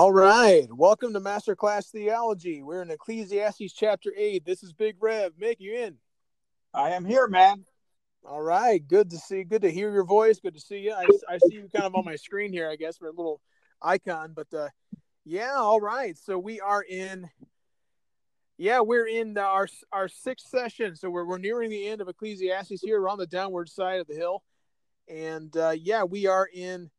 All right. Welcome to Masterclass Theology. We're in Ecclesiastes chapter 8. This is Big Rev. Mick, you in? I am here, man. All right. Good to see. Good to hear your voice. Good to see you. I, I see you kind of on my screen here, I guess, for a little icon. But uh, yeah, all right. So we are in. Yeah, we're in the, our our sixth session. So we're, we're nearing the end of Ecclesiastes here. We're on the downward side of the hill. And uh, yeah, we are in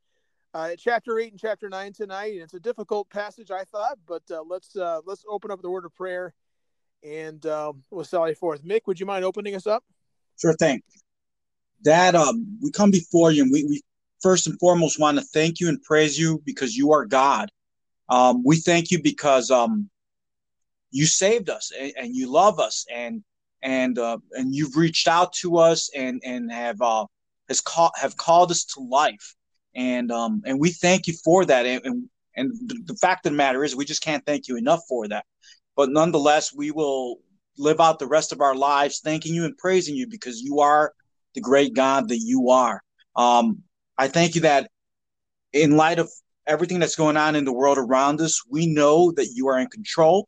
uh, chapter eight and chapter nine tonight. It's a difficult passage, I thought, but uh, let's uh, let's open up the word of prayer, and um, we'll sally forth. Mick, would you mind opening us up? Sure thing. Dad, um, we come before you, and we, we first and foremost want to thank you and praise you because you are God. Um, we thank you because um, you saved us and, and you love us, and and uh, and you've reached out to us and and have uh, has called have called us to life and um and we thank you for that. And and, and the, fact of the matter is we just can't thank you enough for that. But nonetheless we will live out the rest of our lives thanking you and praising you because you are the great god that you are. Um i thank you that in light of everything that's going on in the world around us we know that you are in control.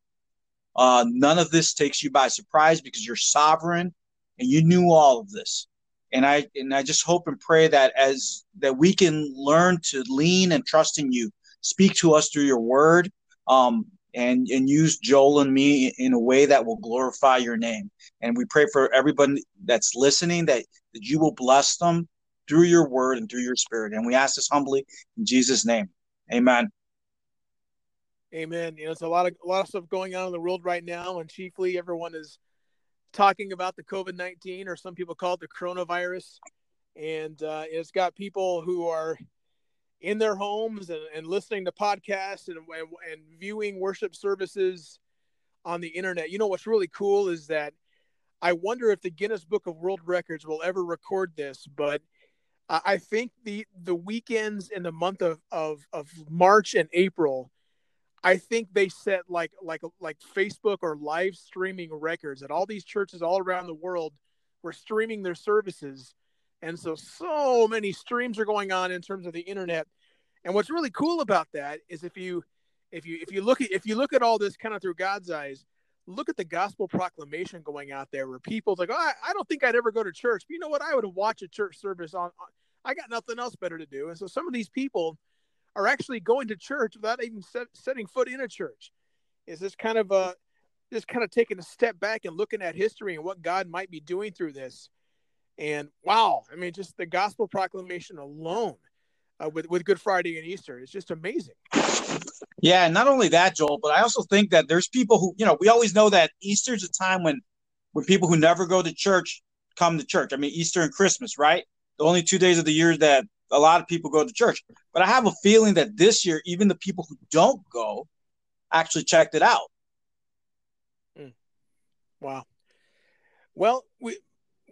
Uh none of this takes you by surprise because you're sovereign and you knew all of this and I and I just hope and pray that as that we can learn to lean and trust in you. Speak to us through your word, um, and and use Joel and me in a way that will glorify your name. And we pray for everybody that's listening that that you will bless them through your word and through your spirit. And we ask this humbly in Jesus' name. Amen. Amen. You know, it's a lot of a lot of stuff going on in the world right now, and chiefly everyone is talking about the COVID 19, or some people call it the coronavirus. And uh, it's got people who are in their homes and, and listening to podcasts and, and, and viewing worship services on the internet. You know, what's really cool is that I wonder if the Guinness Book of World Records will ever record this, but I think the the weekends in the month of, of, of March and April I think they set like like like Facebook or live streaming records that all these churches all around the world were streaming their services, and so so many streams are going on in terms of the internet. And what's really cool about that is if you if you if you look at if you look at all this kind of through God's eyes, look at the gospel proclamation going out there where people's like, oh, I, I don't think I'd ever go to church. But you know what? I would watch a church service on, on. I got nothing else better to do. And so some of these people are actually going to church without even set, setting foot in a church. Is this kind of a just kind of taking a step back and looking at history and what God might be doing through this? And wow, I mean, just the gospel proclamation alone uh, with with Good Friday and Easter is just amazing. Yeah, not only that, Joel, but I also think that there's people who, you know, we always know that Easter's a time when when people who never go to church come to church. I mean, Easter and Christmas, right? The only two days of the year that a lot of people go to church. But I have a feeling that this year, even the people who don't go actually checked it out. Mm. Wow. Well, we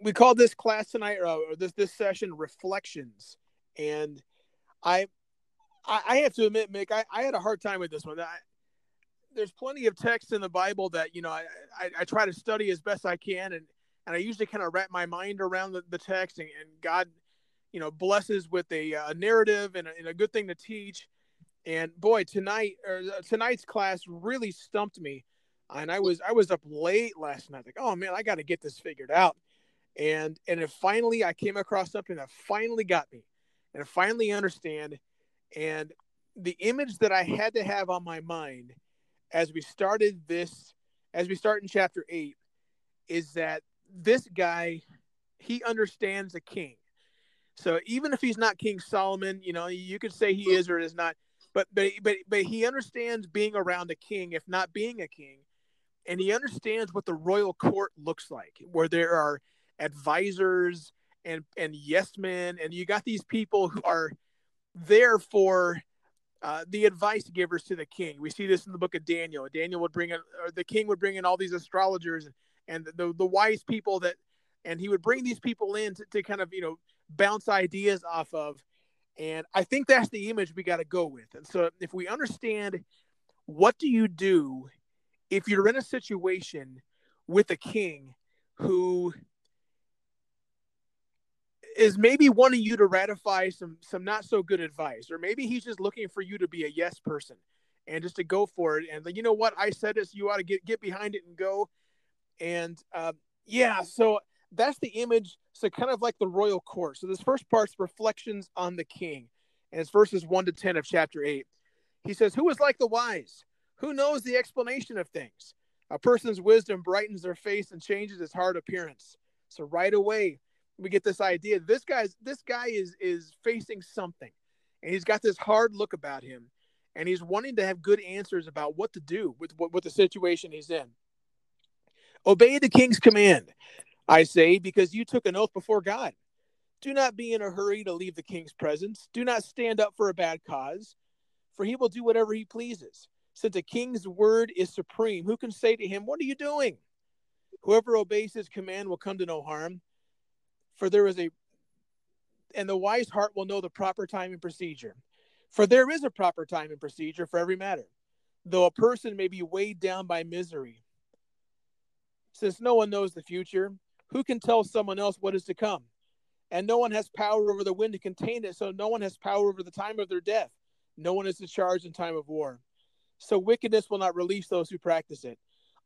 we called this class tonight uh, or this this session reflections, and I I, have to admit, Mick, I, I had a hard time with this one. I, there's plenty of text in the Bible that you know I, I, I, try to study as best I can, and and I usually kind of wrap my mind around the, the text, and, and God you know blesses with a, a narrative and a, and a, good thing to teach. And boy tonight or uh, tonight's class really stumped me. And i was i was up late last night like oh man i got to get this figured out. And and it finally i came across something that finally got me and I finally understand. And the image that i had to have on my mind as we started this as we start in chapter 8 is that this guy he understands a king so even if he's not King Solomon, you know, you could say he is or is not, but but but but he understands being around a king, if not being a king, and he understands what the royal court looks like, where there are advisors and and yes men, and you got these people who are there for uh, the advice givers to the king. We see this in the book of Daniel. Daniel would bring in, or the king would bring in all these astrologers and, the, the wise people that, and he would bring these people in to, to kind of, you know, bounce ideas off of. And I think that's the image we got to go with. And so if we understand what do you do if you're in a situation with a king who is maybe wanting you to ratify some some not so good advice or maybe he's just looking for you to be a yes person and just to go for it. And you know what? I said this, you ought to get, get behind it and go. And uh, yeah, so that's the image. So kind of like the royal court. So this first part's reflections on the king. And it's verses 1 to 10 of chapter 8. He says, Who is like the wise? Who knows the explanation of things? A person's wisdom brightens their face and changes his hard appearance. So right away, we get this idea. This guy's this guy is is facing something, and he's got this hard look about him, and he's wanting to have good answers about what to do with what with the situation he's in. Obey the king's command, I say, because you took an oath before God. Do not be in a hurry to leave the king's presence. Do not stand up for a bad cause, for he will do whatever he pleases. Since a king's word is supreme, who can say to him, What are you doing? Whoever obeys his command will come to no harm, for there is a and the wise heart will know the proper time and procedure. For there is a proper time and procedure for every matter, though a person may be weighed down by misery. Since no one knows the future, who can tell someone else what is to come? And no one has power over the wind to contain it, so no one has power over the time of their death. No one is in charge in time of war. So wickedness will not release those who practice it.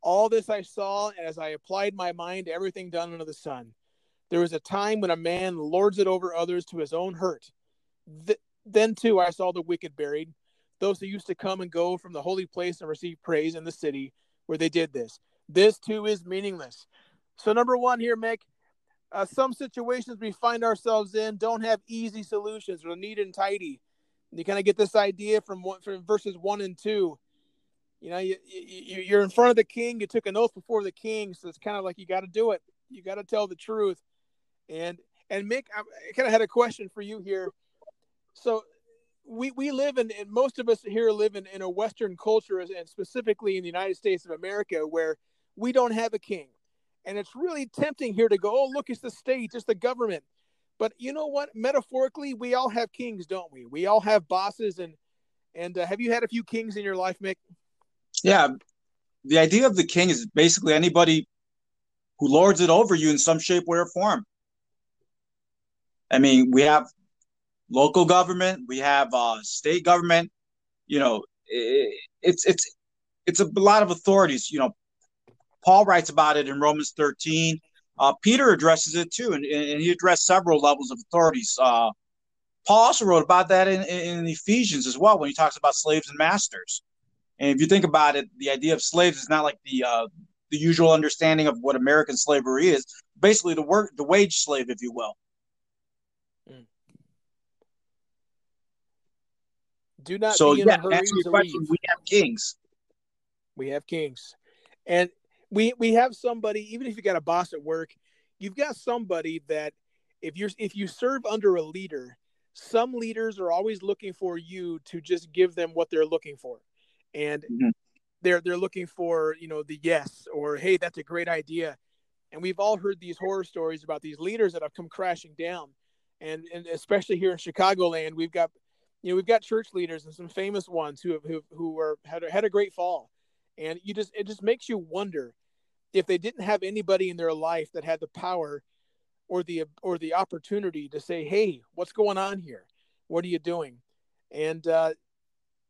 All this I saw as I applied my mind to everything done under the sun. There was a time when a man lords it over others to his own hurt. Th- then, too, I saw the wicked buried, those who used to come and go from the holy place and receive praise in the city where they did this. This, too, is meaningless. So, number one here, Mick, uh, some situations we find ourselves in don't have easy solutions or neat and tidy. You kind of get this idea from, one, from verses one and two. You know, you, you, you're in front of the king. You took an oath before the king, so it's kind of like you got to do it. You got to tell the truth. And and Mick, I kind of had a question for you here. So we we live in, and most of us here live in, in a Western culture, and specifically in the United States of America, where we don't have a king. And it's really tempting here to go, oh, look, it's the state, it's the government. But you know what? Metaphorically, we all have kings, don't we? We all have bosses. And and uh, have you had a few kings in your life, Mick? Yeah, the idea of the king is basically anybody who lords it over you in some shape, way, or form. I mean, we have local government, we have uh, state government. You know, it, it's it's it's a lot of authorities. You know, Paul writes about it in Romans 13. Uh, Peter addresses it too, and, and, he addressed several levels of authorities. Uh, Paul also wrote about that in, in Ephesians as well when he talks about slaves and masters. And if you think about it, the idea of slaves is not like the uh, the usual understanding of what American slavery is. Basically, the work, the wage slave, if you will. Do not so, be in yeah, a hurry to question, leave. We have kings. We have kings, and we we have somebody. Even if you got a boss at work, you've got somebody that if you're if you serve under a leader, some leaders are always looking for you to just give them what they're looking for, and mm-hmm. they're they're looking for you know the yes or hey that's a great idea, and we've all heard these horror stories about these leaders that have come crashing down, and and especially here in Chicagoland, we've got you know we've got church leaders and some famous ones who have who, who are had had a great fall and you just it just makes you wonder if they didn't have anybody in their life that had the power or the or the opportunity to say hey what's going on here? What are you doing? And uh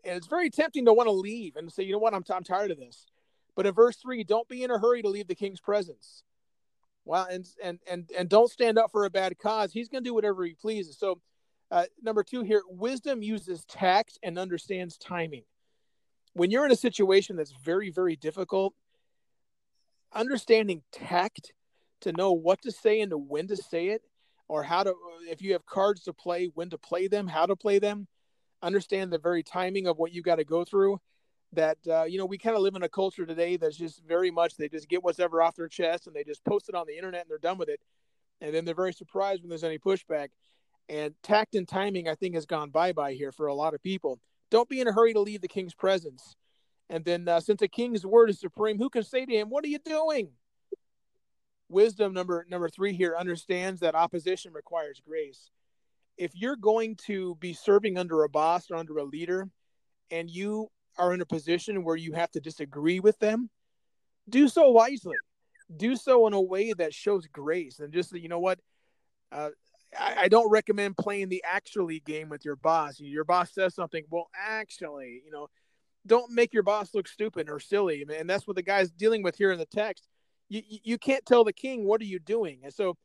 and it's very tempting to want to leave and say you know what? I'm, t- I'm tired of this. But in verse 3 don't be in a hurry to leave the king's presence. Well and and and and don't stand up for a bad cause. He's going to do whatever he pleases. So uh, number two here, wisdom uses tact and understands timing. When you're in a situation that's very, very difficult, understanding tact to know what to say and to when to say it, or how to, if you have cards to play, when to play them, how to play them, understand the very timing of what you've got to go through. That, uh, you know, we kind of live in a culture today that's just very much they just get whatever off their chest and they just post it on the internet and they're done with it. And then they're very surprised when there's any pushback and tact and timing, I think, has gone bye bye here for a lot of people. Don't be in a hurry to leave the king's presence. And then, uh, since a king's word is supreme, who can say to him, What are you doing? Wisdom number number three here understands that opposition requires grace. If you're going to be serving under a boss or under a leader, and you are in a position where you have to disagree with them, do so wisely. Do so in a way that shows grace and just you know what, uh, I, I, don't recommend playing the actually game with your boss. Your boss says something, well, actually, you know, don't make your boss look stupid or silly. And that's what the guy's dealing with here in the text. You, you can't tell the king, what are you doing? And so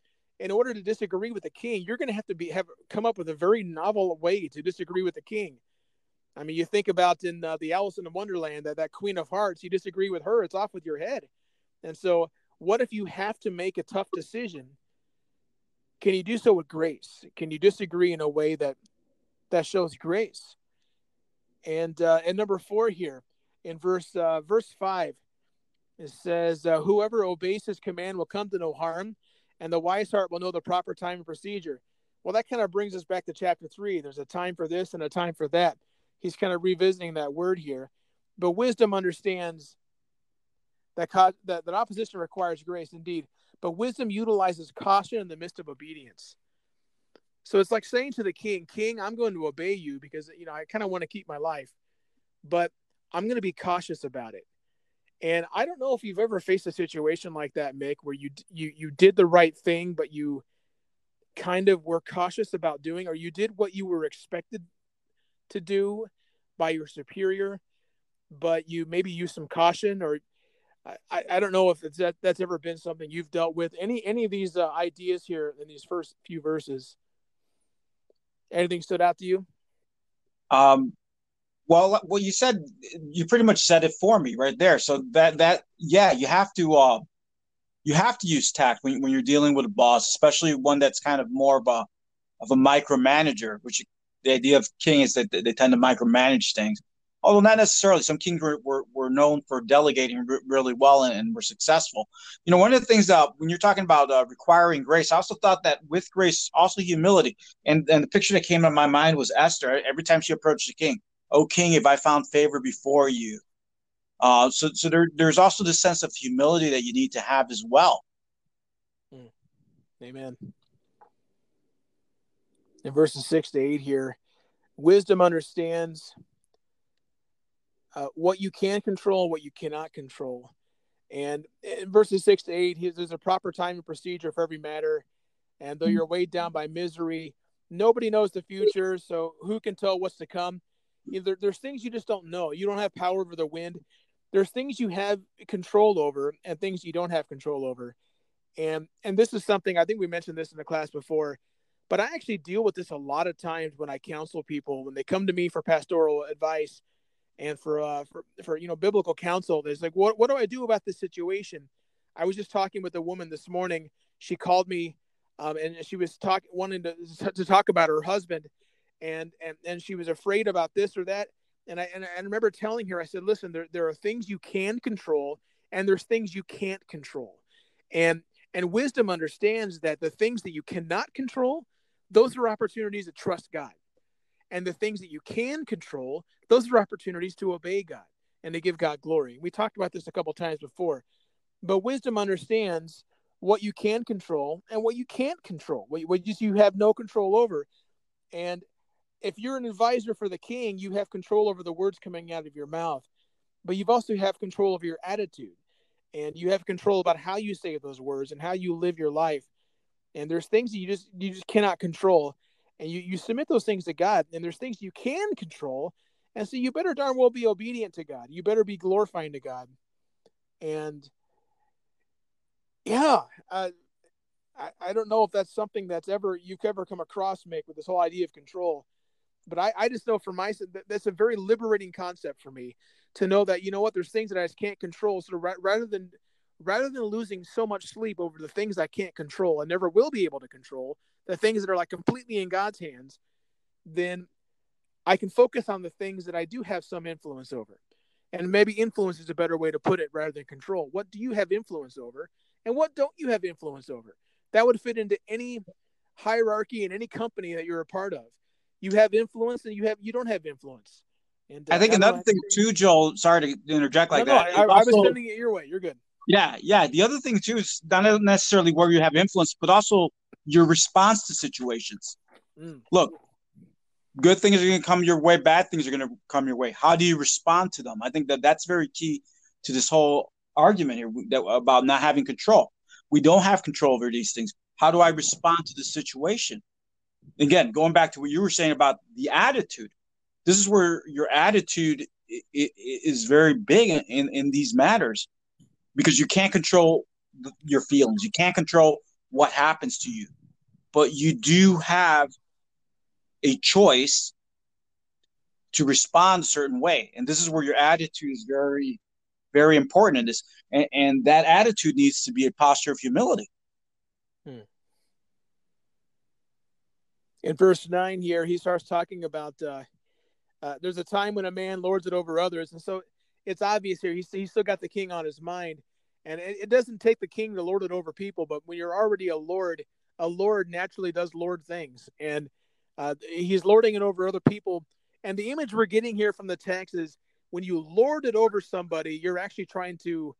in order to disagree with the king, you're going to have to be have come up with a very novel way to disagree with the king. I mean, you think about in uh, the Alice in Wonderland that that Queen of Hearts, you disagree with her, it's off with your head. And so, what if you have to make a tough decision? Can you do so with grace? Can you disagree in a way that that shows grace? And uh, and number four here in verse uh, verse five, it says, uh, "Whoever obeys his command will come to no harm, and the wise heart will know the proper time and procedure." Well, that kind of brings us back to chapter three. There's a time for this and a time for that. He's kind of revisiting that word here, but wisdom understands that that, that opposition requires grace indeed, but wisdom utilizes caution in the midst of obedience. So it's like saying to the king, King, I'm going to obey you because you know I kind of want to keep my life, but I'm going to be cautious about it. And I don't know if you've ever faced a situation like that, Mick, where you you you did the right thing, but you kind of were cautious about doing, or you did what you were expected to do by your superior, but you maybe use some caution, or I, I don't know if it's that that's ever been something you've dealt with. Any any of these uh, ideas here in these first few verses? Anything stood out to you? Um, well, what you said, you pretty much said it for me right there. So that that yeah, you have to uh, you have to use tact when when you're dealing with a boss, especially one that's kind of more of a of a micromanager. Which the idea of king is that they tend to micromanage things although not necessarily. Some kings were, were, were known for delegating really well and, and, were successful. You know, one of the things that when you're talking about uh, requiring grace, I also thought that with grace, also humility. And, and the picture that came to my mind was Esther. Every time she approached the king, "Oh king, if I found favor before you." Uh, so so there, there's also this sense of humility that you need to have as well. Hmm. Amen. In verses six to eight here, wisdom understands uh, what you can control, what you cannot control. And in verses six to eight, there's a proper time and procedure for every matter. And though you're weighed down by misery, nobody knows the future. So who can tell what's to come? Either there's things you just don't know. You don't have power over the wind. There's things you have control over and things you don't have control over. And and this is something I think we mentioned this in the class before, but I actually deal with this a lot of times when I counsel people when they come to me for pastoral advice and for uh for, for you know biblical counsel there's like what what do i do about this situation? I was just talking with a woman this morning. She called me um, and she was talking wanting to, to talk about her husband and and and she was afraid about this or that. And i and i remember telling her i said listen there, there are things you can control and there's things you can't control. And and wisdom understands that the things that you cannot control those are opportunities to trust god. And the things that you can control, those are opportunities to obey God and to give God glory. We talked about this a couple times before, but wisdom understands what you can control and what you can't control, what, what just you have no control over. And if you're an advisor for the king, you have control over the words coming out of your mouth, but you've also have control of your attitude and you have control about how you say those words and how you live your life. And there's things you just you just cannot control and you, you submit those things to God, and there's things you can control. And so you better darn well be obedient to God. You better be glorifying to God. And yeah, uh, I, I don't know if that's something that's ever you've ever come across, Mick, with this whole idea of control. But I, I just know for myself that that's a very liberating concept for me to know that you know what there's things that I just can't control. So rather than rather than losing so much sleep over the things I can't control and never will be able to control, the things that are like completely in God's hands, then I can focus on the things that I do have some influence over. And maybe influence is a better way to put it rather than control. What do you have influence over? And what don't you have influence over? That would fit into any hierarchy in any company that you're a part of. You have influence and you have you don't have influence. And uh, I think another thing too, Joel. Sorry to interject like no, that. No, I, I, was sending it your way. You're good. Yeah, yeah. The other thing too is not necessarily where you have influence, but also your response to situations. Mm. Look, good things are going to come your way, bad things are going to come your way. How do you respond to them? I think that that's very key to this whole argument here that, about not having control. We don't have control over these things. How do I respond to the situation? Again, going back to what you were saying about the attitude, this is where your attitude is very big in, in these matters because you can't control your feelings. You can't control what happens to you, but you do have a choice to respond a certain way. And this is where your attitude is very, very important in this. And, and that attitude needs to be a posture of humility. Hmm. In verse 9 here, he starts talking about uh, uh, there's a time when a man lords it over others. And so it's obvious here. He's, he's still got the king on his mind. And it, it doesn't take the king to lord it over people, but when you're already a lord, a lord naturally does lord things. And uh, he's lording it over other people. And the image we're getting here from the text is when you lord it over somebody, you're actually trying to,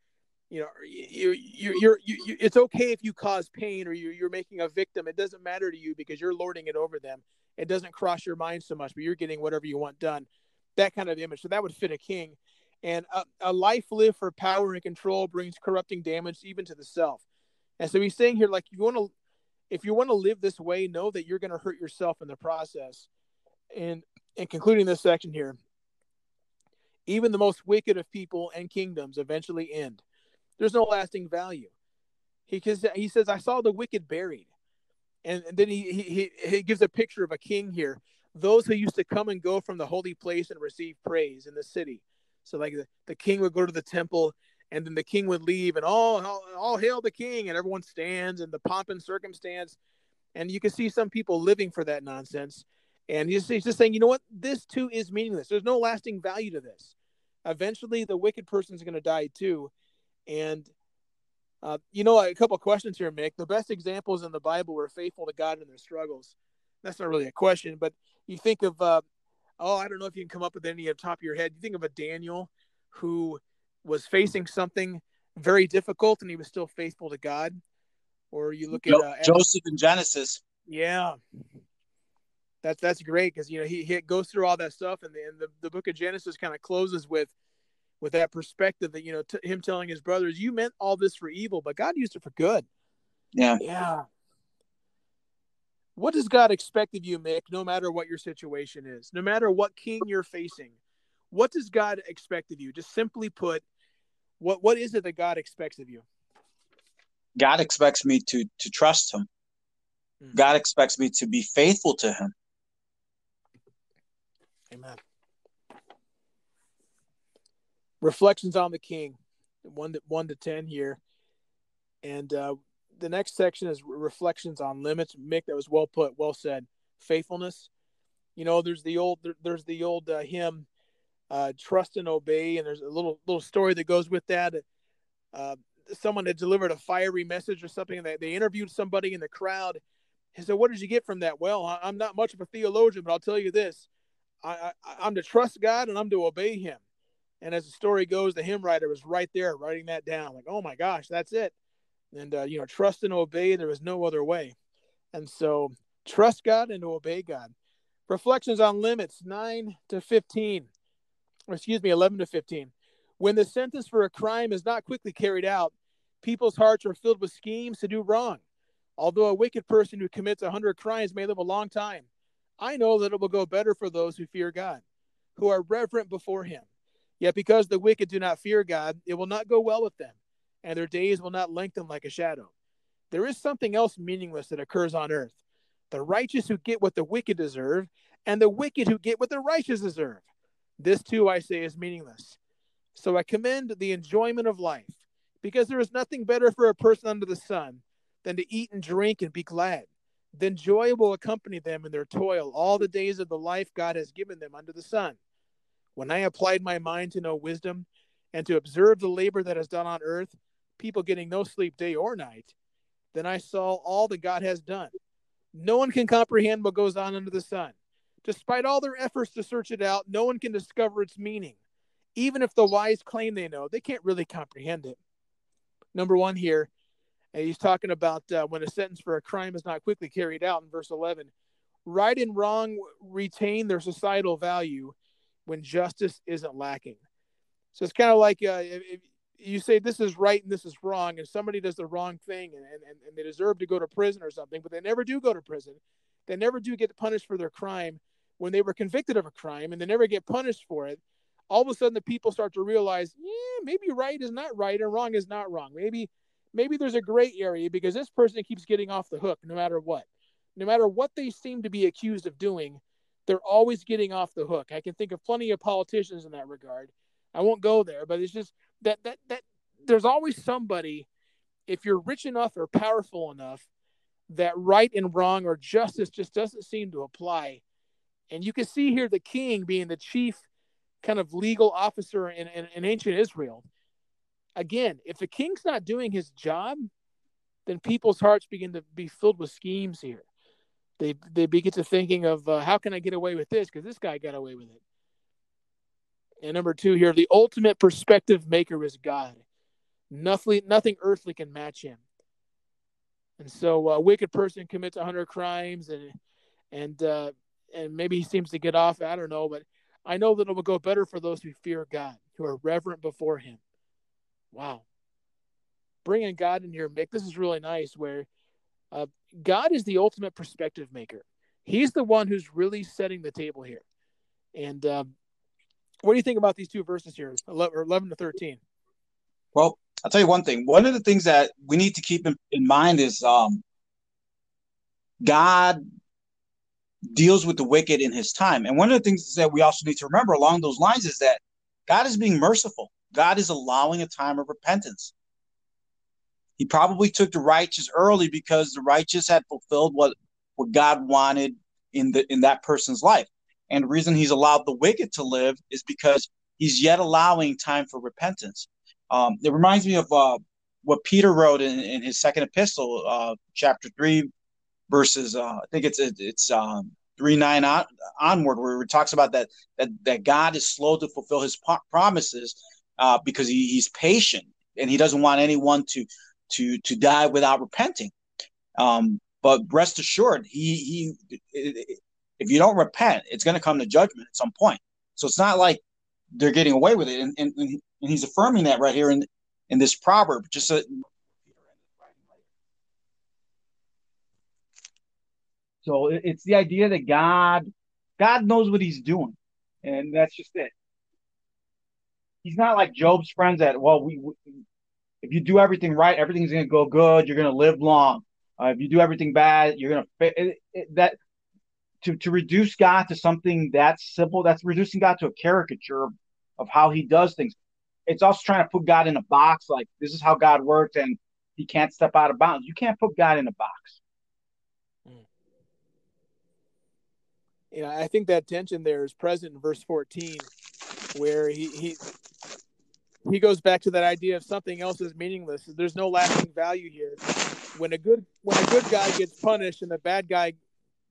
you know, you, you, you're, you, you, it's okay if you cause pain or you're, you're making a victim. It doesn't matter to you because you're lording it over them. It doesn't cross your mind so much, but you're getting whatever you want done. That kind of image. So that would fit a king. And a, a life lived for power and control brings corrupting damage even to the self. And so he's saying here, like, you want to, if you want to live this way, know that you're going to hurt yourself in the process. And in concluding this section here, even the most wicked of people and kingdoms eventually end. There's no lasting value. He, he says, I saw the wicked buried. And, and then he, he, he gives a picture of a king here. Those who used to come and go from the holy place and receive praise in the city. So like the, the king would go to the temple and then the king would leave and all, all, all hail the king and everyone stands and the pomp and circumstance. And you can see some people living for that nonsense. And he's, he's just saying, you know what? This too is meaningless. There's no lasting value to this. Eventually, the wicked person is going to die too. And, uh, you know, a couple questions here, Mick. The best examples in the Bible were faithful to God in their struggles. That's not really a question, but you think of uh, oh, I don't know if you can come up with any the top of your head. You think of a Daniel who was facing something very difficult and he was still faithful to God. Or you look at uh, Joseph in Genesis. Yeah. That's that's great because you know he, he goes through all that stuff and the, and the, the book of Genesis kind of closes with with that perspective that you know t- him telling his brothers you meant all this for evil but God used it for good. Yeah. Yeah. What does God expect of you, Mick, no matter what your situation is, no matter what king you're facing? What does God expect of you? Just simply put, what what is it that God expects of you? God expects me to to trust him. Mm. God expects me to be faithful to him. Amen. Reflections on the king, one to one to ten here, and uh, the next section is reflections on limits. Mick, that was well put, well said. Faithfulness. You know, there's the old there, there's the old uh, hymn, uh, "Trust and Obey," and there's a little little story that goes with that. Uh, someone had delivered a fiery message or something, and they, they interviewed somebody in the crowd. He said, "What did you get from that?" Well, I'm not much of a theologian, but I'll tell you this: I, I, I'm to trust God and I'm to obey Him. And as the story goes, the hymn writer was right there writing that down. Like, oh my gosh, that's it and uh, you know trust and obey there is no other way and so trust god and obey god reflections on limits 9 to 15 or excuse me 11 to 15 when the sentence for a crime is not quickly carried out people's hearts are filled with schemes to do wrong although a wicked person who commits a hundred crimes may live a long time i know that it will go better for those who fear god who are reverent before him yet because the wicked do not fear god it will not go well with them and their days will not lengthen like a shadow. There is something else meaningless that occurs on earth the righteous who get what the wicked deserve, and the wicked who get what the righteous deserve. This too, I say, is meaningless. So I commend the enjoyment of life, because there is nothing better for a person under the sun than to eat and drink and be glad. Then joy will accompany them in their toil all the days of the life God has given them under the sun. When I applied my mind to know wisdom and to observe the labor that is done on earth, people getting no sleep day or night, then I saw all that God has done. No one can comprehend what goes on under the sun. Despite all their efforts to search it out, no one can discover its meaning. Even if the wise claim they know, they can't really comprehend it. Number one here, he's talking about uh, when a sentence for a crime is not quickly carried out in verse 11. Right and wrong retain their societal value when justice isn't lacking. So it's kind of like uh, you say this is right and this is wrong, and somebody does the wrong thing and, and, and they deserve to go to prison or something, but they never do go to prison. They never do get punished for their crime when they were convicted of a crime and they never get punished for it. all of a sudden the people start to realize, yeah, maybe right is not right and wrong is not wrong. Maybe maybe there's a gray area because this person keeps getting off the hook no matter what. No matter what they seem to be accused of doing, they're always getting off the hook. I can think of plenty of politicians in that regard. I won't go there, but it's just that that that there's always somebody if you're rich enough or powerful enough that right and wrong or justice just doesn't seem to apply. And you can see here the king being the chief kind of legal officer in, in, in ancient Israel. Again, if the king's not doing his job, then people's hearts begin to be filled with schemes here. They they begin to thinking of uh, how can I get away with this because this guy got away with it. And number two here, the ultimate perspective maker is God. Nothing nothing earthly can match him. And so a wicked person commits a hundred crimes and and uh, and maybe he seems to get off. I don't know, but I know that it will go better for those who fear God, who are reverent before Him. Wow. Bringing God in here, Mick, this is really nice where uh, God is the ultimate perspective maker. He's the one who's really setting the table here. And um, what do you think about these two verses here, 11 to 13? Well, I'll tell you one thing. One of the things that we need to keep in, in mind is um, God deals with the wicked in his time. And one of the things that we also need to remember along those lines is that God is being merciful. God is allowing a time of repentance. He probably took the righteous early because the righteous had fulfilled what, what God wanted in the in that person's life. And the reason he's allowed the wicked to live is because he's yet allowing time for repentance. Um, it reminds me of uh, what Peter wrote in, in his second epistle, uh, chapter 3, versus uh, I think it's it's um, three nine on, onward where it talks about that that that God is slow to fulfill His promises uh, because he, He's patient and He doesn't want anyone to to to die without repenting. Um, but rest assured, He He if you don't repent, it's going to come to judgment at some point. So it's not like they're getting away with it, and and, and He's affirming that right here in in this proverb, just So it's the idea that God, God knows what He's doing, and that's just it. He's not like Job's friends that well, we, we if you do everything right, everything's going to go good. You're going to live long. Uh, if you do everything bad, you're going to that to to reduce God to something that simple. That's reducing God to a caricature of, of how He does things. It's also trying to put God in a box. Like this is how God works, and He can't step out of bounds. You can't put God in a box. You know, I think that tension there is present in verse 14, where he he he goes back to that idea of something else is meaningless. There's no lasting value here. When a good when a good guy gets punished and the bad guy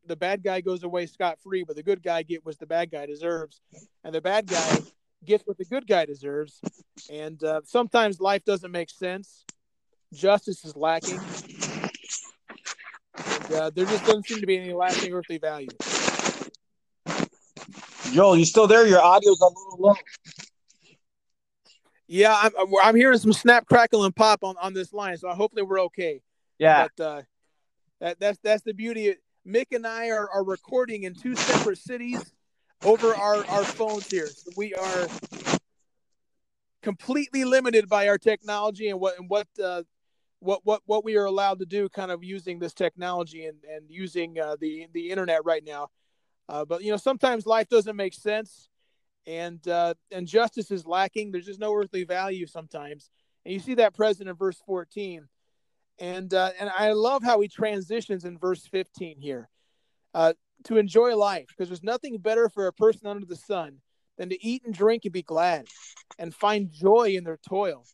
the bad guy goes away scot free, but the good guy get what the bad guy deserves, and the bad guy gets what the good guy deserves. And uh, sometimes life doesn't make sense. Justice is lacking. And, uh, there just doesn't seem to be any lasting earthly value. Joel, you still there? Your audio's a little low. Yeah, I'm, I'm hearing some snap, crackle, and pop on, on this line, so hopefully we're okay. Yeah. But uh, that, that's that's the beauty. Mick and I are, are recording in two separate cities over our, our phones here. So we are completely limited by our technology and what and what uh, what what what we are allowed to do, kind of using this technology and and using uh, the the internet right now. Uh, but you know, sometimes life doesn't make sense, and uh, and justice is lacking. There's just no earthly value sometimes, and you see that present in verse 14. And uh, and I love how he transitions in verse 15 here uh, to enjoy life, because there's nothing better for a person under the sun than to eat and drink and be glad, and find joy in their toil.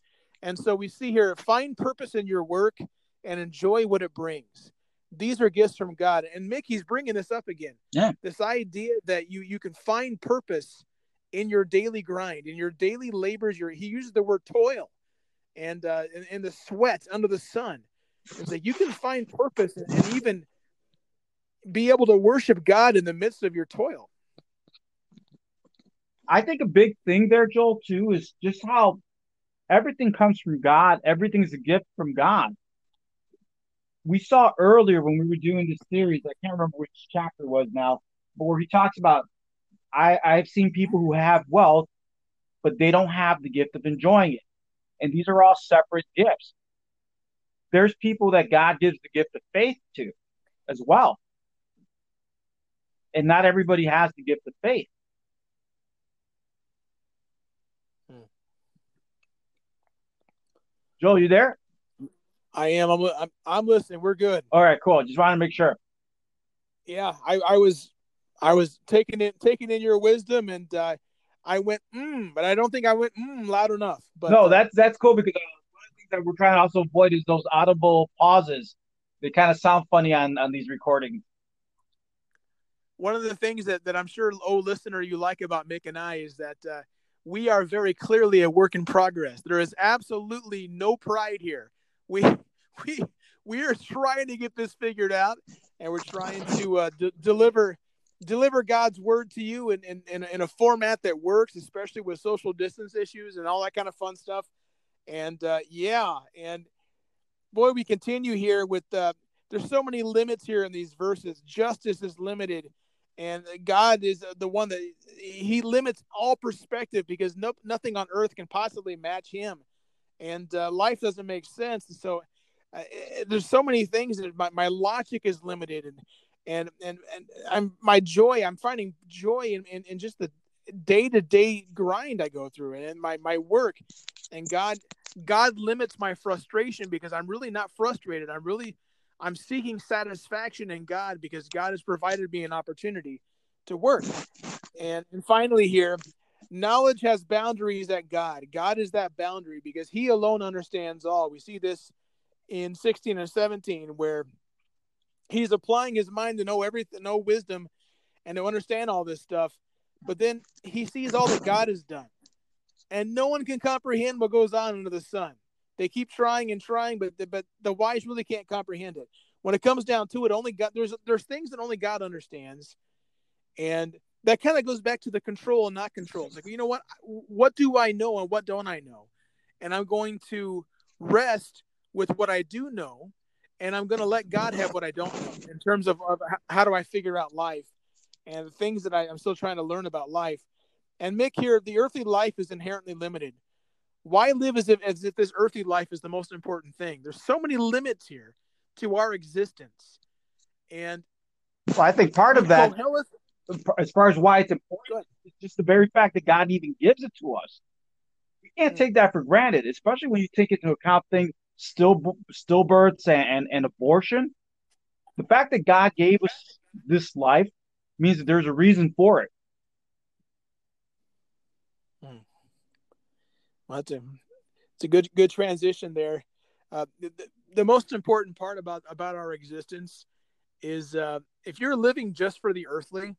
And so we see here, find purpose in your work and enjoy what it brings these are gifts from God. And Mickey's bringing this up again. Yeah. This idea that you you can find purpose in your daily grind, in your daily labors. Your he uses the word toil, and uh, in, the sweat under the sun. And so you can find purpose and, and even be able to worship God in the midst of your toil. I think a big thing there, Joel, too, is just how everything comes from God. Everything's a gift from God we saw earlier when we were doing this series, I can't remember which chapter was now, but where he talks about I, I've seen people who have wealth but they don't have the gift of enjoying it. And these are all separate gifts. There's people that God gives the gift of faith to as well. And not everybody has the gift of faith. Hmm. Joel, you there? I am. I'm, I'm, I'm listening. We're good. All right, cool. Just want to make sure. Yeah, I, I was I was taking in taking in your wisdom, and uh, I went mm, but I don't think I went mm loud enough. But no, uh, that's that's cool because uh, one of the things that we're trying to also avoid is those audible pauses. They kind of sound funny on on these recordings. One of the things that that I'm sure, oh listener, you like about Mick and I is that uh, we are very clearly a work in progress. There is absolutely no pride here. We we we are trying to get this figured out, and we're trying to uh, d- deliver deliver God's word to you in, in, in, in, a format that works, especially with social distance issues and all that kind of fun stuff. And uh, yeah, and boy, we continue here with uh, there's so many limits here in these verses. Justice is limited, and God is the one that He limits all perspective because no, nothing on earth can possibly match Him, and uh, life doesn't make sense. And So uh, there's so many things that my, my logic is limited, and and and and I'm my joy. I'm finding joy in in, in just the day to day grind I go through and my my work. And God God limits my frustration because I'm really not frustrated. I'm really I'm seeking satisfaction in God because God has provided me an opportunity to work. And and finally here, knowledge has boundaries at God. God is that boundary because he alone understands all. We see this in 16 and 17 where he's applying his mind to know everything, know wisdom, and to understand all this stuff. But then he sees all that God has done, and no one can comprehend what goes on under the sun. They keep trying and trying, but the, but the wise really can't comprehend it. When it comes down to it, only God there's there's things that only God understands, and that kind of goes back to the control and not control. It's like you know what, what do I know and what don't I know, and I'm going to rest with what I do know and I'm going to let God have what I don't know in terms of, of how do I figure out life and the things that I, am still trying to learn about life. And Mick here, the earthly life is inherently limited. Why live as if as if this earthly life is the most important thing? There's so many limits here to our existence, and well, I think part of that, as far as why it's important, is just the very fact that God even gives it to us. We can't mm. take that for granted, especially when you take into account things still stillbirths and, and, and abortion. The fact that God gave us this life means that there's a reason for it. Hmm. Well, that's a, it's a good good transition there. Uh, the, the, most important part about about our existence is uh, if you're living just for the earthly,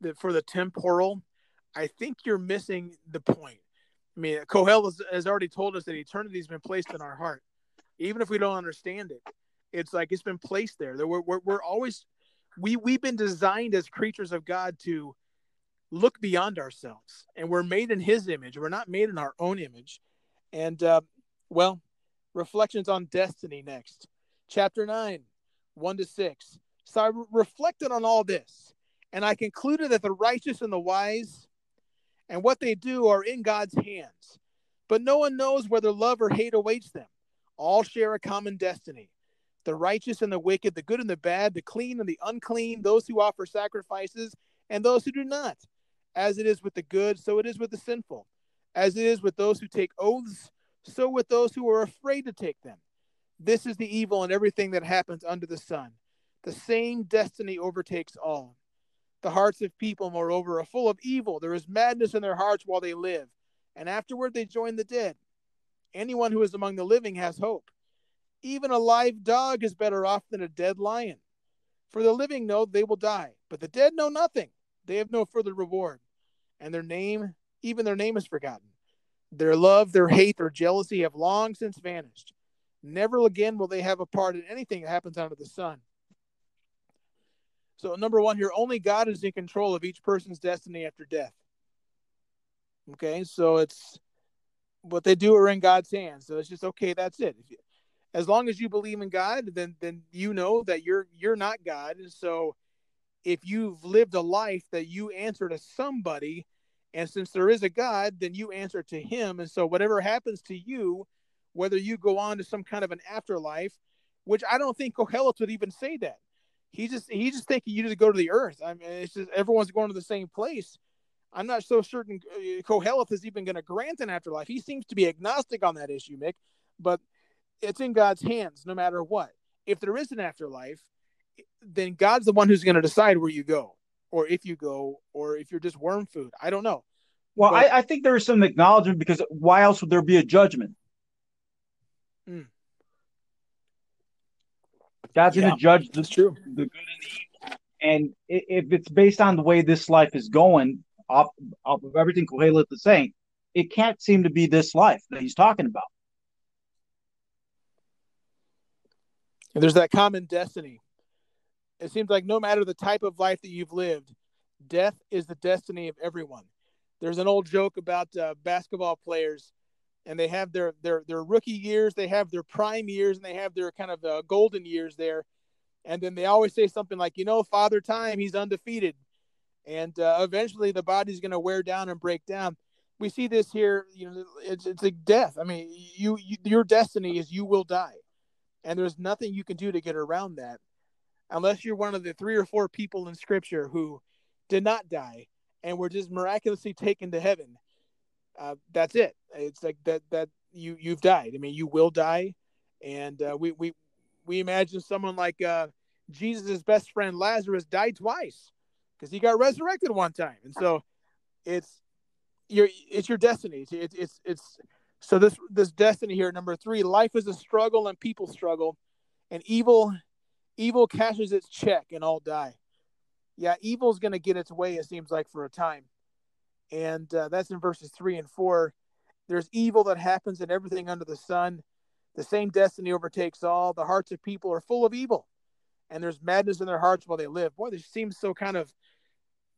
the, for the temporal, I think you're missing the point. I mean, Kohel has, has already told us that eternity has been placed in our heart, even if we don't understand it. It's like it's been placed there. We're, we're, we're always we we've been designed as creatures of God to look beyond ourselves, and we're made in His image. We're not made in our own image. And uh, well, reflections on destiny next, chapter nine, one to six. So I re- reflected on all this, and I concluded that the righteous and the wise and what they do are in God's hands. But no one knows whether love or hate awaits them. All share a common destiny. The righteous and the wicked, the good and the bad, the clean and the unclean, those who offer sacrifices and those who do not. As it is with the good, so it is with the sinful. As it is with those who take oaths, so with those who are afraid to take them. This is the evil in everything that happens under the sun. The same destiny overtakes all. The hearts of people, moreover, are full of evil. There is madness in their hearts while they live, and afterward they join the dead. Anyone who is among the living has hope. Even a live dog is better off than a dead lion. For the living know they will die, but the dead know nothing. They have no further reward, and their name, even their name, is forgotten. Their love, their hate, their jealousy have long since vanished. Never again will they have a part in anything that happens under the sun. So, number one here, only God is in control of each person's destiny after death. Okay, so it's what they do are in God's hands. So it's just okay. That's it. You, as long as you believe in God, then then you know that you're you're not God. And so, if you've lived a life that you answer to somebody, And since there is a God, then you answer to him. And so whatever happens to you, whether you go on to some kind of an afterlife, which I don't think Kohelet would even say that. He just he just thinking you just go to the earth. I mean, it's just everyone's going to the same place. I'm not so certain uh, Kohelet is even going to grant an afterlife. He seems to be agnostic on that issue, Mick, but it's in God's hands no matter what. If there is an afterlife, then God's the one who's going to decide where you go or if you go, or if you're just worm food. I don't know. Well, but, I, I, think there is some acknowledgement because why else would there be a judgment? Mm. God's yeah, going to judge the, true. the good and the evil. And if it's based on the way this life is going, off, off of everything Kohelet is saying, it can't seem to be this life that he's talking about. And there's that common destiny it seems like no matter the type of life that you've lived, death is the destiny of everyone. There's an old joke about uh, basketball players, and they have their their their rookie years, they have their prime years, and they have their kind of uh, golden years there. And then they always say something like, you know, Father Time, he's undefeated, and uh, eventually the body's going to wear down and break down. We see this here. You know, it's it's like death. I mean, you, you your destiny is you will die, and there's nothing you can do to get around that unless you're one of the three or four people in scripture who did not die and were just miraculously taken to heaven. Uh, that's it. It's like that that you you've died. I mean, you will die, and uh, we we we imagine someone like uh, Jesus' best friend Lazarus died twice because he got resurrected one time, and so it's your it's your destiny. It's it's it's so this this destiny here. Number three, life is a struggle and people struggle, and evil evil cashes its check and all die. Yeah, evil's to get its way, it seems like, for a time. And uh, that's in verses three and four. There's evil that happens in everything under the sun. The same destiny overtakes all. The hearts of people are full of evil, and there's madness in their hearts while they live. Boy, this seems so kind of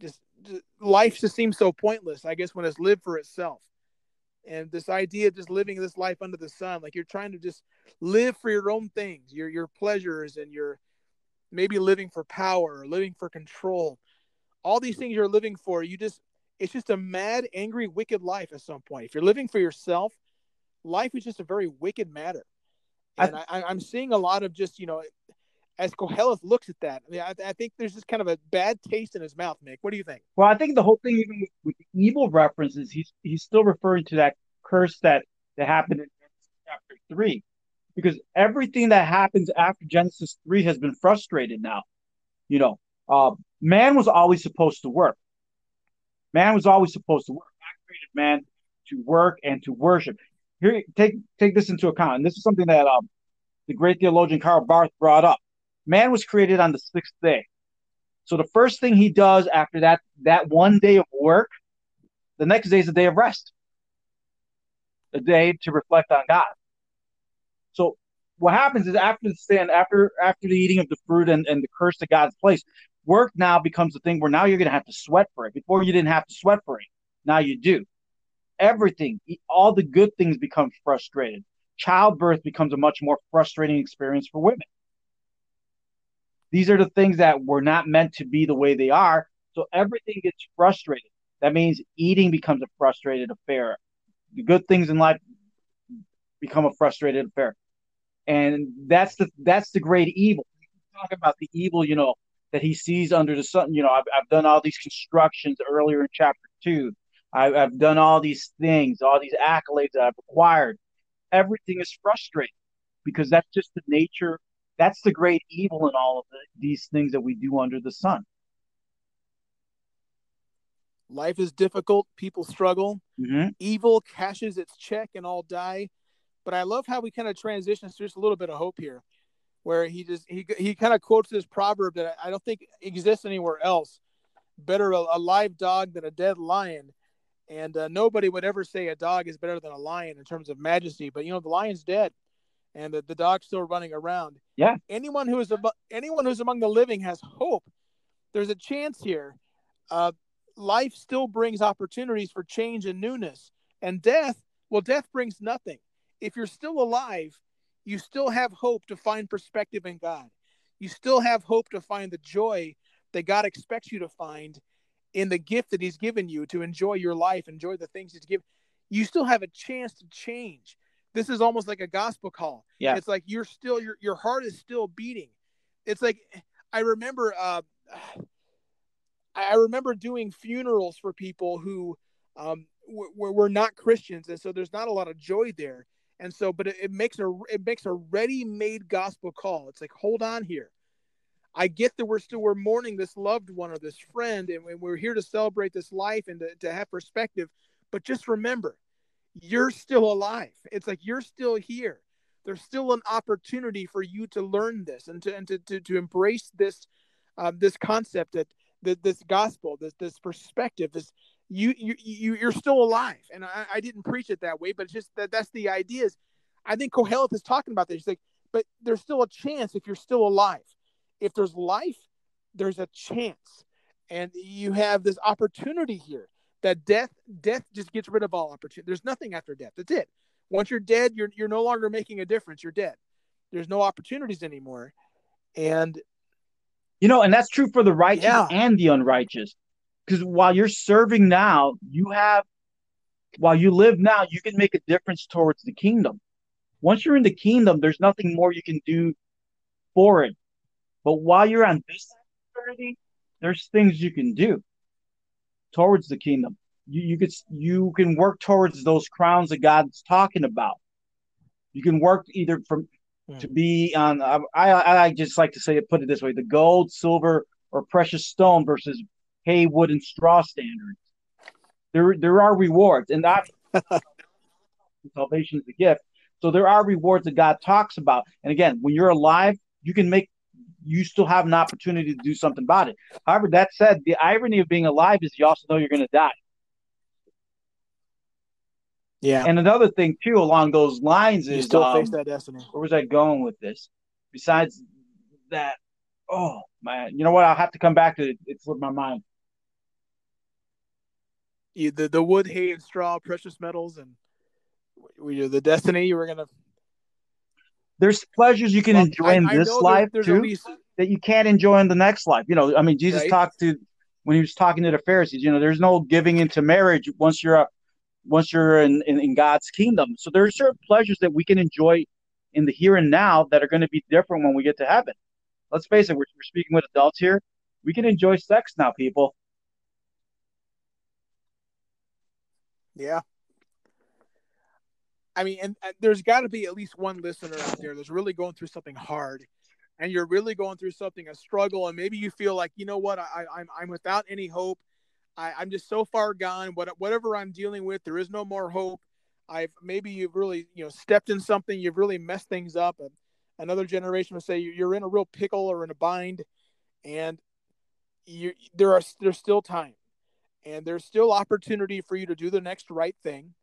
just, just life just seems so pointless, I guess, when it's lived for itself and this idea of just living this life under the sun like you're trying to just live for your own things your your pleasures and your maybe living for power or living for control all these things you're living for you just it's just a mad angry wicked life at some point if you're living for yourself life is just a very wicked matter and I, I, am seeing a lot of just you know as Kohelet looks at that I, mean, I, I, think there's just kind of a bad taste in his mouth Mick what do you think well I think the whole thing even with, with evil references he's he's still referring to that curse that that happened in chapter three because everything that happens after Genesis 3 has been frustrated now. You know, uh, man was always supposed to work. Man was always supposed to work. God created man to work and to worship. Here, take take this into account, and this is something that um, the great theologian Karl Barth brought up. Man was created on the sixth day. So the first thing he does after that that one day of work, the next day is a day of rest, a day to reflect on God. So what happens is after the sin, after after the eating of the fruit and, and the curse to God's place, work now becomes a thing where now you're gonna have to sweat for it. Before you didn't have to sweat for it. Now you do. Everything, all the good things become frustrated. Childbirth becomes a much more frustrating experience for women. These are the things that were not meant to be the way they are. So everything gets frustrated. That means eating becomes a frustrated affair. The good things in life become a frustrated affair and that's the that's the great evil. Talk about the evil, you know, that he sees under the sun. You know, I've, I've done all these constructions earlier in chapter two. I, I've done all these things, all these accolades that I've acquired. Everything is frustrating because that's just the nature. That's the great evil in all of the, these things that we do under the sun. Life is difficult. People struggle. Mm-hmm. Evil cashes its check and all die. But I love how we kind of transition to just a little bit of hope here, where he just he he kind of quotes this proverb that I don't think exists anywhere else. Better a, a live dog than a dead lion, and uh, nobody would ever say a dog is better than a lion in terms of majesty. But you know the lion's dead, and the, the dog's still running around. Yeah. Anyone who is ab- anyone who's among the living has hope. There's a chance here. Uh, life still brings opportunities for change and newness, and death. Well, death brings nothing if you're still alive, you still have hope to find perspective in God. You still have hope to find the joy that God expects you to find. in the gift that he's given you to enjoy your life, enjoy the things he's given, you still have a chance to change. This is almost like a gospel call. Yeah. It's like you're still your your heart is still beating. It's like I remember uh I remember doing funerals for people who um, were, were not Christians, and so there's not a lot of joy there. And so, but it, it makes a it makes a ready-made gospel call. It's like, hold on here. I get that we're still we're mourning this loved one or this friend, and we're here to celebrate this life and to, to have perspective. But just remember, you're still alive. It's like you're still here. There's still an opportunity for you to learn this and to and to to, to embrace this um, this concept that that this gospel, this this perspective, this you you, you you're still alive. And I, I didn't preach it that way, but it's just that that's the idea. Is I think Kohelet is talking about this. He's like, but there's still a chance if you're still alive. If there's life, there's a chance, and you have this opportunity here. That death death just gets rid of all opportunity. There's nothing after death. That's it. Once you're dead, you're you're no longer making a difference. You're dead. There's no opportunities anymore. And you know, and that's true for the righteous Yeah. and the unrighteous. Because while you're serving now, you have, while you live now, you can make a difference towards the kingdom. Once you're in the kingdom, there's nothing more you can do for it. But while you're on this eternity, there's things you can do towards the kingdom. You you could you can work towards those crowns that God's talking about. You can work either from Hmm. to be on. I I I just like to say it. Put it this way: the gold, silver, or precious stone versus hay, wood, and straw standards. There there are rewards, and that salvation is a gift. So there are rewards that God talks about. And again, when you're alive, you can make. You still have an opportunity to do something about it. However, that said, the irony of being alive is you also know you're going to die. yeah, And another thing too, along those lines, you is still um, face that destiny. where was I going with this? Besides that, oh man, you know what? I'll have to come back to it. It slipped my mind. The the wood, hay, and straw, precious metals, and we the destiny you were gonna There's pleasures you can Well, enjoy I- in this life there's, too least that you can't enjoy in the next life. You know, I mean, Jesus Right. talked to when he was talking to the Pharisees. You know, there's no giving into marriage once you're a, once you're in, in in God's kingdom. So there are certain pleasures that we can enjoy in the here and now that are going to be different when we get to heaven. Let's face it, we're, we're speaking with adults here. We can enjoy sex now, people. Yeah. I mean, and, there's got to be at least one listener out there that's really going through something hard, and you're really going through something a struggle, and maybe you feel like, you know what, I, I'm I'm without any hope. I, I'm just so far gone. What whatever I'm dealing with, there is no more hope. I've maybe you've really you know stepped in something, you've really messed things up. And another generation would say you're in a real pickle or in a bind, and you there are there's still time and there's still opportunity for you to do the next right thing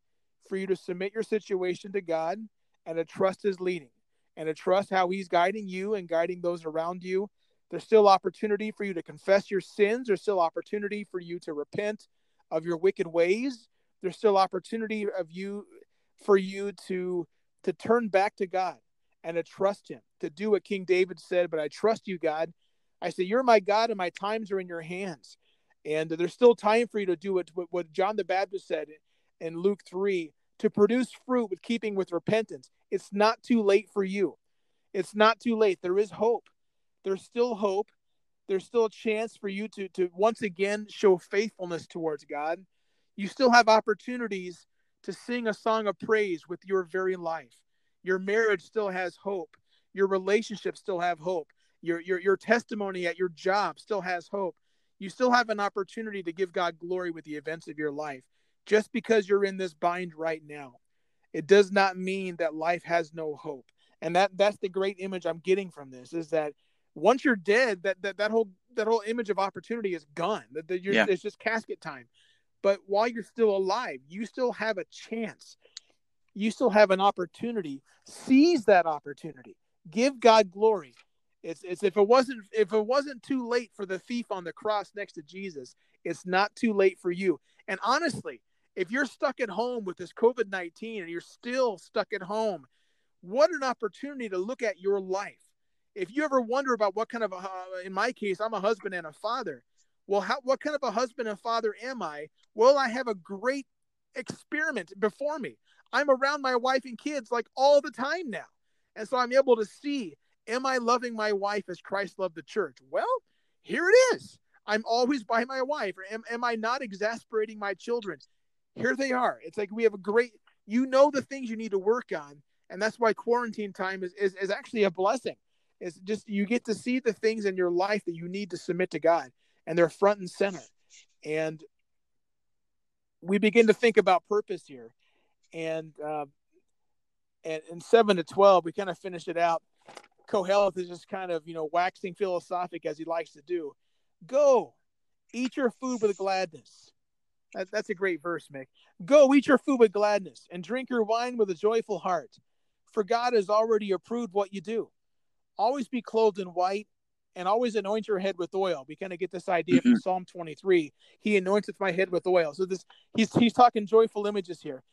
for you to submit your situation to god and to trust his leading and to trust how he's guiding you and guiding those around you. There's still opportunity for you to confess your sins. There's still opportunity for you to repent of your wicked ways. There's still opportunity of you for you to to turn back to god and to trust him to do what king david said but i trust you god. I say you're my god and my times are in your hands and there's still time for you to do what, what, John the Baptist said in Luke 3 to produce fruit with keeping with repentance. It's not too late for you. It's not too late. There is hope. There's still hope. There's still a chance for you to, to once again show faithfulness towards God. You still have opportunities to sing a song of praise with your very life. Your marriage still has hope. Your relationships still have hope. Your, your, your testimony at your job still has hope you still have an opportunity to give God glory with the events of your life. Just because you're in this bind right now, it does not mean that life has no hope. And that that's the great image I'm getting from this is that once you're dead, that that, that whole that whole image of opportunity is gone. That, that you're, Yeah. it's just casket time. But while you're still alive, you still have a chance. You still have an opportunity. Seize that opportunity. Give God glory. It's, it's if it wasn't if it wasn't too late for the thief on the cross next to Jesus, it's not too late for you. And honestly, if you're stuck at home with this COVID nineteen and you're still stuck at home, what an opportunity to look at your life. If you ever wonder about what kind of uh, in my case, I'm a husband and a father. Well, how, what kind of a husband and father am I? Well, I have a great experiment before me. I'm around my wife and kids like all the time now. And so I'm able to see, am I loving my wife as Christ loved the church? Well, here it is. I'm always by my wife. Or am, am I not exasperating my children? Here they are. It's like we have a great, you know, the things you need to work on. And that's why quarantine time is, is, is actually a blessing. It's just you get to see the things in your life that you need to submit to God, and they're front and center. And we begin to think about purpose here. And, uh, and in seven to 12, we kind of finished it out. Koheleth is just kind of, you know, waxing philosophic as he likes to do. Go, eat your food with gladness. That, that's a great verse, Mick. Go, eat your food with gladness and drink your wine with a joyful heart, for God has already approved what you do. Always be clothed in white and always anoint your head with oil. We kind of get this idea mm-hmm. from Psalm 23. He anointeth my head with oil. So this he's he's talking joyful images here.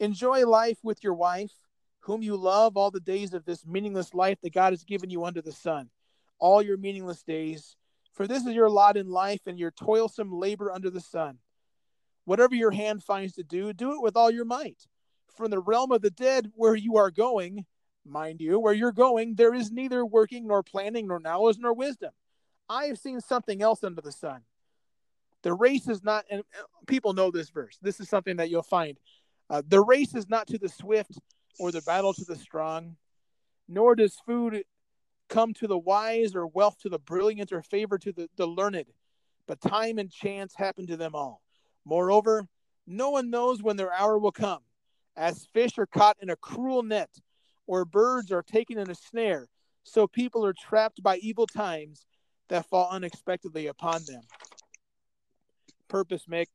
Enjoy life with your wife, whom you love all the days of this meaningless life that God has given you under the sun. All your meaningless days, for this is your lot in life and your toilsome labor under the sun. Whatever your hand finds to do, do it with all your might. From the realm of the dead where you are going, mind you, where you're going, there is neither working nor planning nor knowledge nor wisdom. I have seen something else under the sun. The race is not, and people know this verse. This is something that you'll find. Uh, the race is not to the swift or the battle to the strong, nor does food come to the wise or wealth to the brilliant or favor to the, the learned, but time and chance happen to them all. Moreover, no one knows when their hour will come. As fish are caught in a cruel net, or birds are taken in a snare, so people are trapped by evil times that fall unexpectedly upon them. Purpose, Mick.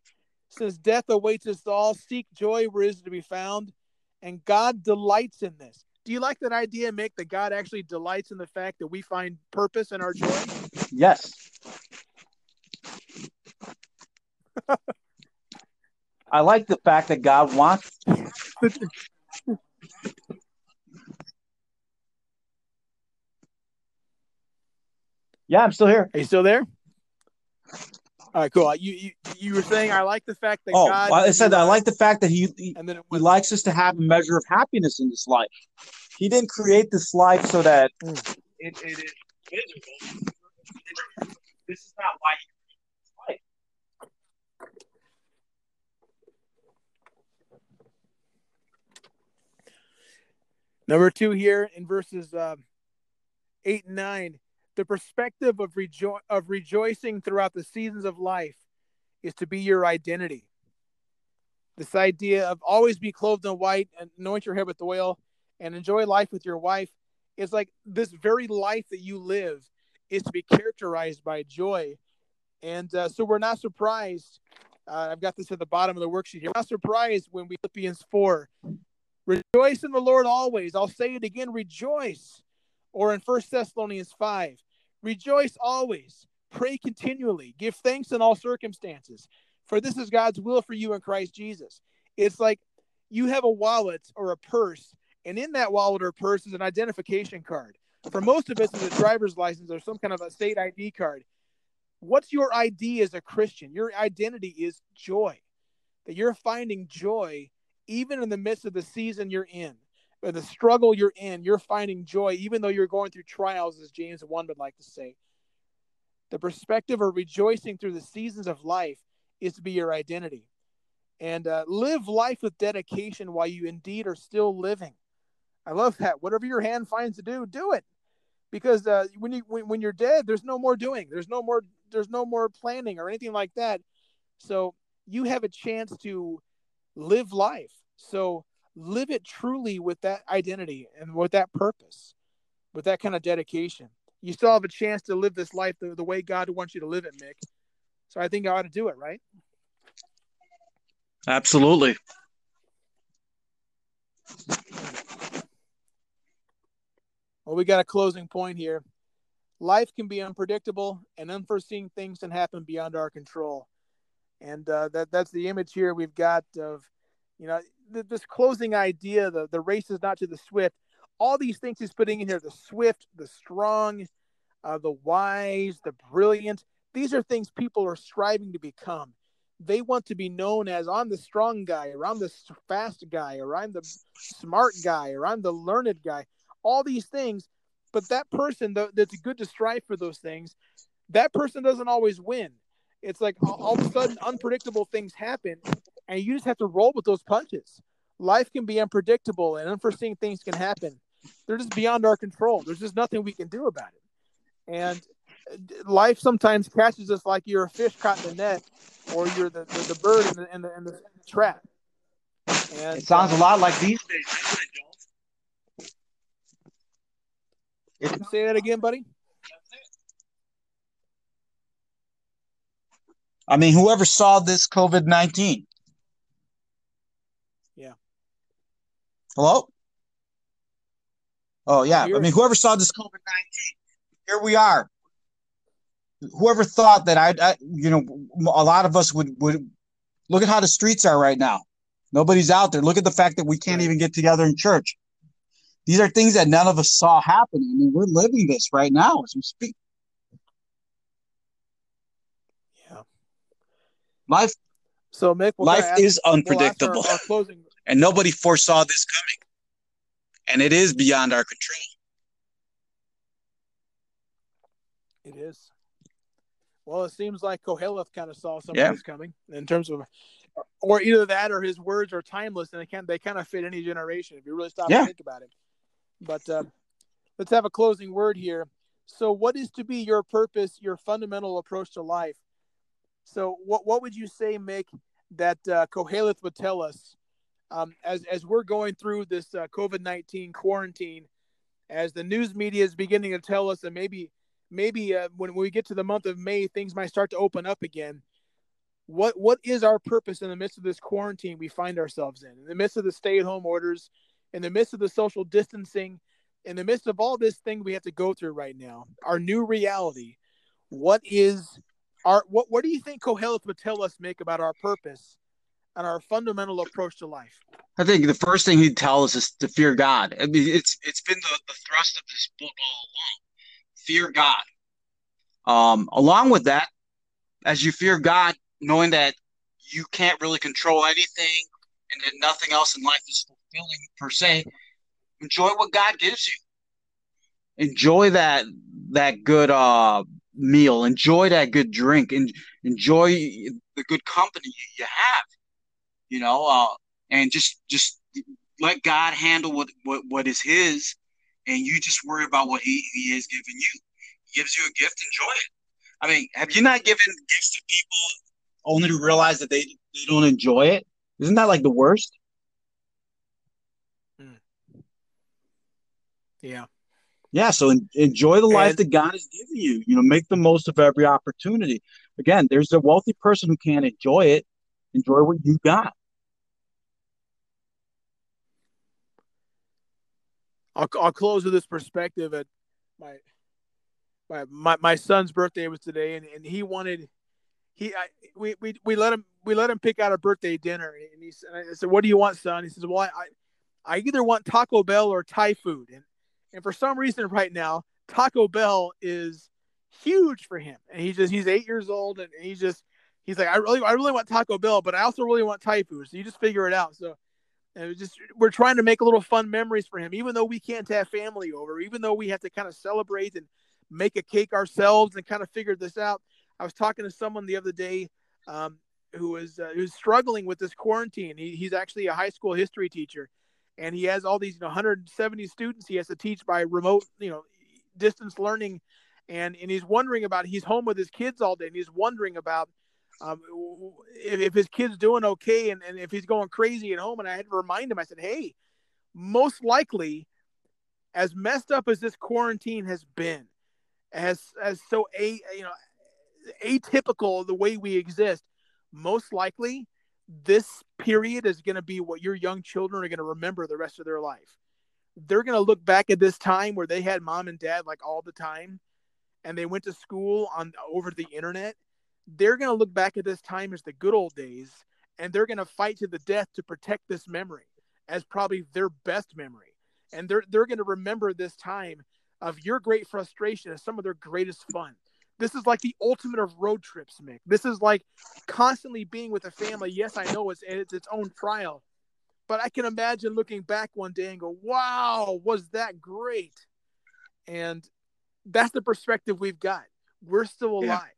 Since death awaits us all, seek joy where it is to be found, and God delights in this. Do you like that idea, Mick, that God actually delights in the fact that we find purpose in our joy? Yes. I like the fact that God wants. yeah, I'm still here. Are you still there? All right, cool. You you, you were saying I like the fact that oh, God. I said I like the fact that he he, and then he likes us to have a measure of happiness in this life. He didn't create this life so that mm. it, it is miserable. This is not why he Number two here in verses uh, eight and nine, the perspective of, rejo- of rejoicing throughout the seasons of life is to be your identity. This idea of always be clothed in white and anoint your head with oil and enjoy life with your wife is like this very life that you live is to be characterized by joy. And uh, so we're not surprised. Uh, I've got this at the bottom of the worksheet here. We're not surprised when we Philippians 4 Rejoice in the Lord always. I'll say it again, rejoice. Or in First Thessalonians 5, rejoice always, pray continually, give thanks in all circumstances, for this is God's will for you in Christ Jesus. It's like you have a wallet or a purse, and in that wallet or purse is an identification card. For most of us, it's a driver's license or some kind of a state ID card. What's your ID as a Christian? Your identity is joy, that you're finding joy even in the midst of the season you're in, or the struggle you're in, you're finding joy, even though you're going through trials, as James 1 would like to say. The perspective of rejoicing through the seasons of life is to be your identity. And uh, live life with dedication while you indeed are still living. I love that. Whatever your hand finds to do, do it. Because uh, when you when, when you're dead, there's no more doing. There's no more there's no more planning or anything like that. So you have a chance to live life. So live it truly with that identity and with that purpose, with that kind of dedication. You still have a chance to live this life the, the way God wants you to live it, Mick. So I think I ought to do it, right? Absolutely. Well, we got a closing point here. Life can be unpredictable, and unforeseen things can happen beyond our control and uh, that that's the image here we've got of you know th- this closing idea the the race is not to the swift all these things he's putting in here the swift the strong uh, the wise the brilliant these are things people are striving to become. They want to be known as I'm the strong guy, or I'm the fast guy, or I'm the smart guy, or I'm the learned guy. All these things, but that person that's good to strive for those things, that person doesn't always win. It's like all of a sudden unpredictable things happen, and you just have to roll with those punches. Life can be unpredictable, and unforeseen things can happen. They're just beyond our control. There's just nothing we can do about it. And life sometimes catches us like you're a fish caught in the net, or you're the, the, the bird in the, in the, in the trap. And, it sounds uh, a lot like these days, it, Say that again, buddy. I mean, whoever saw this COVID 19? Yeah. Hello? Oh, yeah. I mean, whoever saw this COVID 19, here we are. Whoever thought that I, I, you know, a lot of us would, would look at how the streets are right now. Nobody's out there. Look at the fact that we can't even get together in church. These are things that none of us saw happening. I mean, we're living this right now as we speak. Yeah. Life. So Mick, life is unpredictable, our, our closing... and nobody foresaw this coming, and it is beyond our control. It is. Well, it seems like Koheleth kind of saw something yeah. coming in terms of, or either that or his words are timeless and they can they kind of fit any generation if you really stop yeah. and think about it. But uh, let's have a closing word here. So, what is to be your purpose, your fundamental approach to life? So, what what would you say, Mick, that uh, Koheleth would tell us um, as as we're going through this uh, COVID nineteen quarantine, as the news media is beginning to tell us that maybe maybe uh, when we get to the month of May, things might start to open up again. What what is our purpose in the midst of this quarantine we find ourselves in? In the midst of the stay at home orders, in the midst of the social distancing, in the midst of all this thing we have to go through right now, our new reality. What is our what what do you think Koheleth would tell us, Mick, about our purpose and our fundamental approach to life? I think the first thing he'd tell us is to fear God. I mean, it's it's been the, the thrust of this book all along. Fear God. Um, along with that, as you fear God, knowing that you can't really control anything and that nothing else in life is fulfilling per se, enjoy what God gives you. Enjoy that that good uh meal, enjoy that good drink, and enjoy the good company you have. You know, uh, and just just let God handle what what what is His, and you just worry about what He He has given you. He gives you a gift, enjoy it. I mean, have you not given gifts to people only to realize that they they don't enjoy it? Isn't that like the worst? Hmm. Yeah. Yeah, so enjoy the life and, that God has given you. You know, make the most of every opportunity. Again, there's a wealthy person who can't enjoy it. Enjoy what you got. I'll, I'll close with this perspective. At my my my, my son's birthday was today, and, and he wanted he I, we, we we let him we let him pick out a birthday dinner, and he said, I said, "What do you want, son?" He says, "Well, I I either want Taco Bell or Thai food," and and for some reason, right now, Taco Bell is huge for him. And he's just he's eight years old, and he's just he's like, I really I really want Taco Bell, but I also really want Thai food. So you just figure it out. So and just we're trying to make a little fun memories for him, even though we can't have family over, even though we have to kind of celebrate and make a cake ourselves and kind of figure this out. I was talking to someone the other day um, who was uh, who's struggling with this quarantine. He, he's actually a high school history teacher, and he has all these you know 170 students he has to teach by remote you know distance learning and and he's wondering about he's home with his kids all day and he's wondering about um, if, if his kid's doing okay and, and if he's going crazy at home and i had to remind him i said hey most likely as messed up as this quarantine has been as as so a you know atypical the way we exist most likely this period is going to be what your young children are going to remember the rest of their life. They're going to look back at this time where they had mom and dad like all the time and they went to school on over the internet. They're going to look back at this time as the good old days and they're going to fight to the death to protect this memory as probably their best memory. And they're they're going to remember this time of your great frustration as some of their greatest fun. This is like the ultimate of road trips, Mick. This is like constantly being with a family. Yes, I know it's it's its own trial, but I can imagine looking back one day and go, "Wow, was that great?" And that's the perspective we've got. We're still alive. Yeah.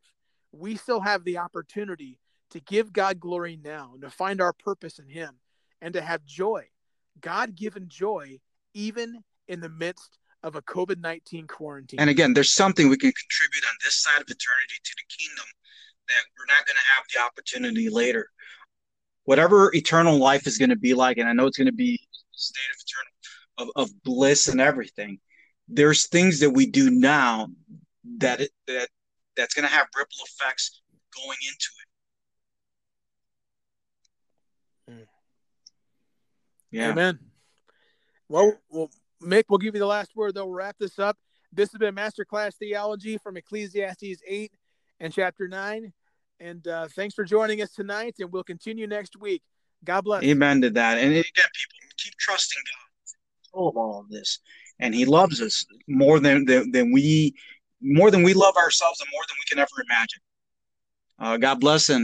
We still have the opportunity to give God glory now and to find our purpose in Him and to have joy, God given joy, even in the midst of a COVID 19 quarantine. And again, there's something we can contribute on this side of eternity to the kingdom that we're not going to have the opportunity later. Whatever eternal life is going to be like, and I know it's going to be a state of eternal of, of bliss and everything. There's things that we do now that it, that that's going to have ripple effects going into it. Mm. Yeah. Amen. Well, well, Mick, we'll give you the last word, though. We'll wrap this up. This has been Masterclass Theology from Ecclesiastes 8 and chapter 9. And uh, thanks for joining us tonight, and we'll continue next week. God bless. Amen to that. And again, people keep trusting God control of all of this. And He loves us more than, than, than we more than we love ourselves and more than we can ever imagine. Uh, God bless and